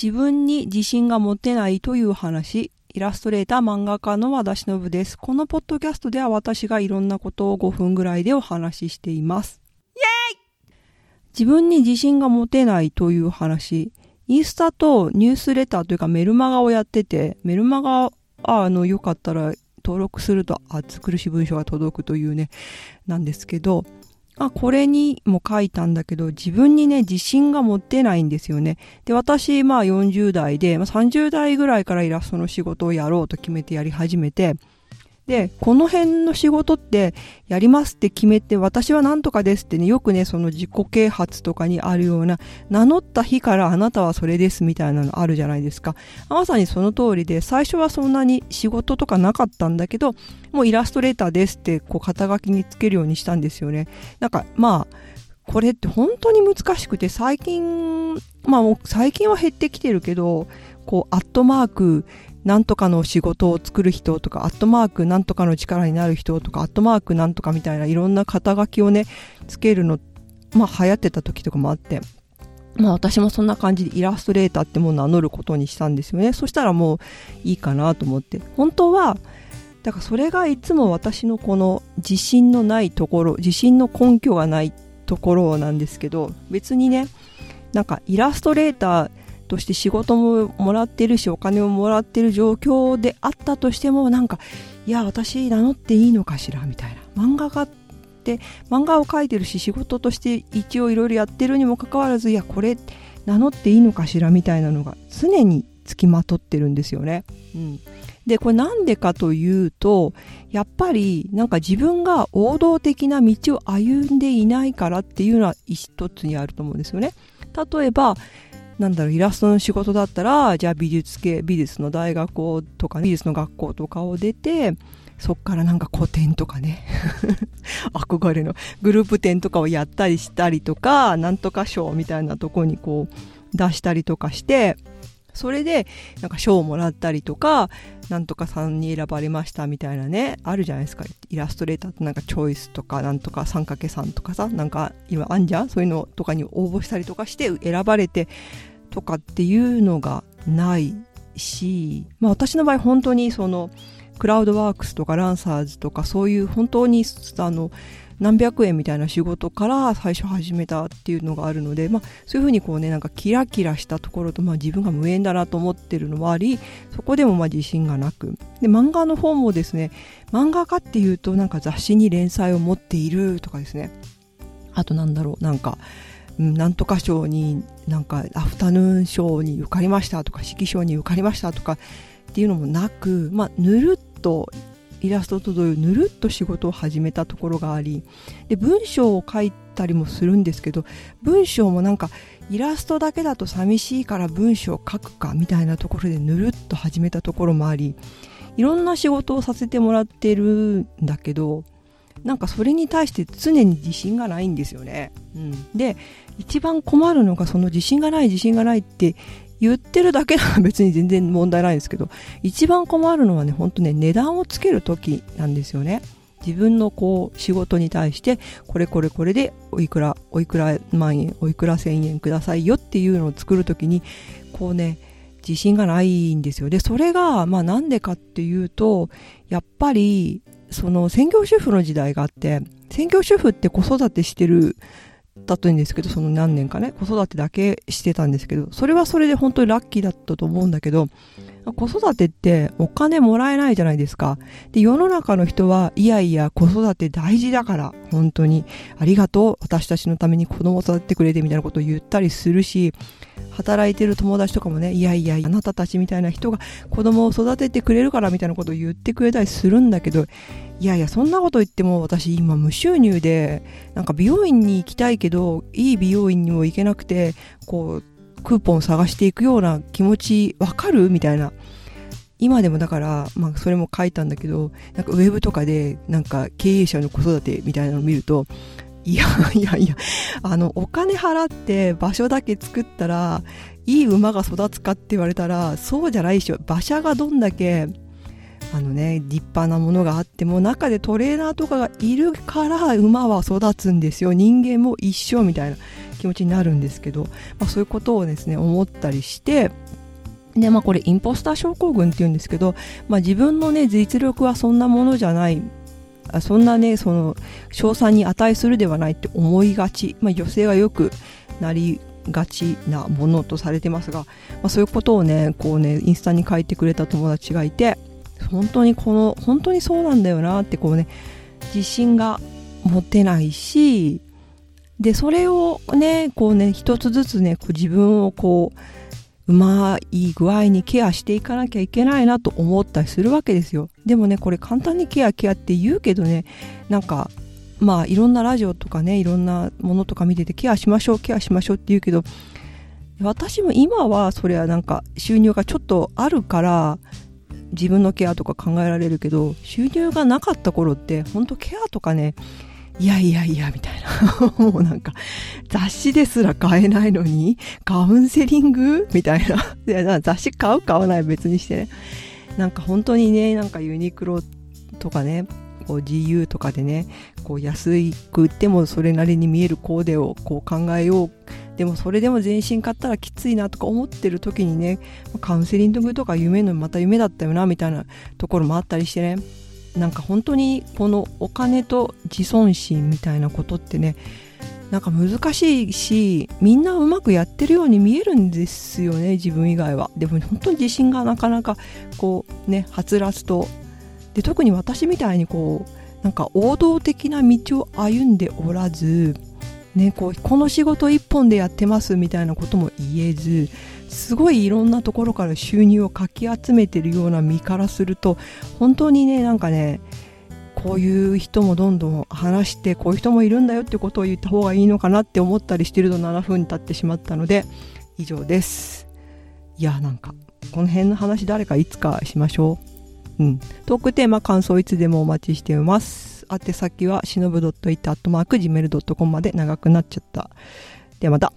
自分に自信が持てないという話。イラストレーター漫画家の和田忍です。このポッドキャストでは私がいろんなことを5分ぐらいでお話ししています。イェイ自分に自信が持てないという話。インスタとニュースレターというかメルマガをやってて、メルマガ、あの、よかったら登録すると暑苦しい文章が届くというね、なんですけど、あ、これにも書いたんだけど、自分にね、自信が持ってないんですよね。で、私、まあ40代で、まあ、30代ぐらいからイラストの仕事をやろうと決めてやり始めて、で、この辺の仕事ってやりますって決めて、私は何とかですってね、よくね、その自己啓発とかにあるような、名乗った日からあなたはそれですみたいなのあるじゃないですか。まさにその通りで、最初はそんなに仕事とかなかったんだけど、もうイラストレーターですって、こう肩書きにつけるようにしたんですよね。なんか、まあ、これって本当に難しくて、最近、まあ最近は減ってきてるけど、こう、アットマーク、なんとかの仕事を作る人とか、アットマークなんとかの力になる人とか、アットマークなんとかみたいないろんな肩書きをね、つけるの、まあ流行ってた時とかもあって、まあ私もそんな感じでイラストレーターってもう名乗ることにしたんですよね。そしたらもういいかなと思って。本当は、だからそれがいつも私のこの自信のないところ、自信の根拠がないところなんですけど、別にね、なんかイラストレーターとして仕事ももらってるしお金をもらってる状況であったとしてもなんかいや私名乗っていいのかしらみたいな漫画家って漫画を描いてるし仕事として一応いろいろやってるにもかかわらずいやこれ名乗っていいのかしらみたいなのが常につきまとってるんですよね。うん、でこれなんでかというとやっぱりなんか自分が王道的な道を歩んでいないからっていうのは一つにあると思うんですよね。例えばなんだろう、イラストの仕事だったら、じゃあ美術系、美術の大学校とか、ね美術の学校とかを出て、そっからなんか古典とかね 憧れのグループ展とかをやったりしたりとか、なんとか賞みたいなとこにこう出したりとかして、それでなんか賞をもらったりとか、なんとかさんに選ばれましたみたいなね、あるじゃないですか。イラストレーターってなんかチョイスとか、なんとか 3×3 とかさ、なんか今あんじゃん？そういうのとかに応募したりとかして選ばれてとかっていうのがないし、まあ私の場合本当にその、クラウドワークスとかランサーズとかそういう本当にあの何百円みたいな仕事から最初始めたっていうのがあるので、まあ、そういうふうにこうねなんかキラキラしたところと、まあ、自分が無縁だなと思ってるのもありそこでもまあ自信がなく。で漫画の方もですね漫画家っていうとなんか雑誌に連載を持っているとかですね。あとなんだろうなんかなんとか賞になんかアフタヌーン賞に受かりましたとか指揮賞に受かりましたとかっていうのもなく、まあ、ぬるっとイラストと同様ぬるっと仕事を始めたところがありで文章を書いたりもするんですけど文章もなんかイラストだけだと寂しいから文章を書くかみたいなところでぬるっと始めたところもありいろんな仕事をさせてもらってるんだけどなんかそれに対して常に自信がないんですよね。うん、で一番困るのがその自信がない自信がないって言ってるだけなら別に全然問題ないんですけど、一番困るのはね、ほんとね、値段をつけるときなんですよね。自分のこう仕事に対してこれこれこれでおいくらおいくら万円おいくら千円くださいよっていうのを作るときにこうね自信がないんですよでそれがまあなんでかっていうとやっぱりその専業主婦の時代があって専業主婦って子育てしてるだったんですけど、その何年かね、子育てだけしてたんですけど、それはそれで本当にラッキーだったと思うんだけど、子育てってお金もらえないじゃないですか。で、世の中の人は、いやいや、子育て大事だから、本当に、ありがとう、私たちのために子供を育ててくれてみたいなことを言ったりするし、働いてる友達とかもね、いやいや、あなたたちみたいな人が子供を育ててくれるからみたいなことを言ってくれたりするんだけど、いやいや、そんなこと言っても私今無収入で、なんか美容院に行きたいけど、いい美容院にも行けなくて、こう、クーポン探していくような気持ちわかる？みたいな。今でもだから、まあそれも書いたんだけど、なんかウェブとかでなんか経営者の子育てみたいなのを見ると、いやいやいや、あの、お金払って場所だけ作ったら、いい馬が育つかって言われたら、そうじゃないでしょ。馬車がどんだけあのね、立派なものがあっても、中でトレーナーとかがいるから馬は育つんですよ。人間も一緒みたいな気持ちになるんですけど、まあ、そういうことをですね、思ったりして、でまあこれインポスター症候群っていうんですけど、まあ、自分のね実力はそんなものじゃないそんなねその賞賛に値するではないって思いがち、まあ、女性がよくなりがちなものとされてますが、まあ、そういうことをねこうねインスタに書いてくれた友達がいて本当にこの本当にそうなんだよなってこうね自信が持てないしでそれをねこうね一つずつねこう自分をこううまい具合にケアしていかなきゃいけないなと思ったりするわけですよ。でもねこれ簡単にケアケアって言うけどねなんかまあいろんなラジオとかねいろんなものとか見ててケアしましょうケアしましょうって言うけど私も今はそれはなんか収入がちょっとあるから自分のケアとか考えられるけど収入がなかった頃って本当ケアとかねいやいやいやみたいな。もうなんか雑誌ですら買えないのにカウンセリング？みたいな。いや雑誌買う買わない別にしてね。なんか本当にねなんかユニクロとかねこう GU とかでねこう安く売ってもそれなりに見えるコーデをこう考えよう。でもそれでも全身買ったらきついなとか思ってる時にねカウンセリングとか夢のまた夢だったよなみたいなところもあったりしてね。なんか本当にこのお金と自尊心みたいなことってねなんか難しいしみんなうまくやってるように見えるんですよね自分以外は。でも本当に自信がなかなかこうねはつらつと。で特に私みたいにこうなんか王道的な道を歩んでおらずね、こうこの仕事一本でやってますみたいなことも言えずすごいいろんなところから収入をかき集めてるような身からすると本当にねなんかねこういう人もどんどん話してこういう人もいるんだよってことを言った方がいいのかなって思ったりしてると7分経ってしまったので以上ですいやなんかこの辺の話誰かいつかしましょううんトークテーマ感想いつでもお待ちしています宛先はしのぶ .it.gmail.com まで長くなっちゃった。ではまた。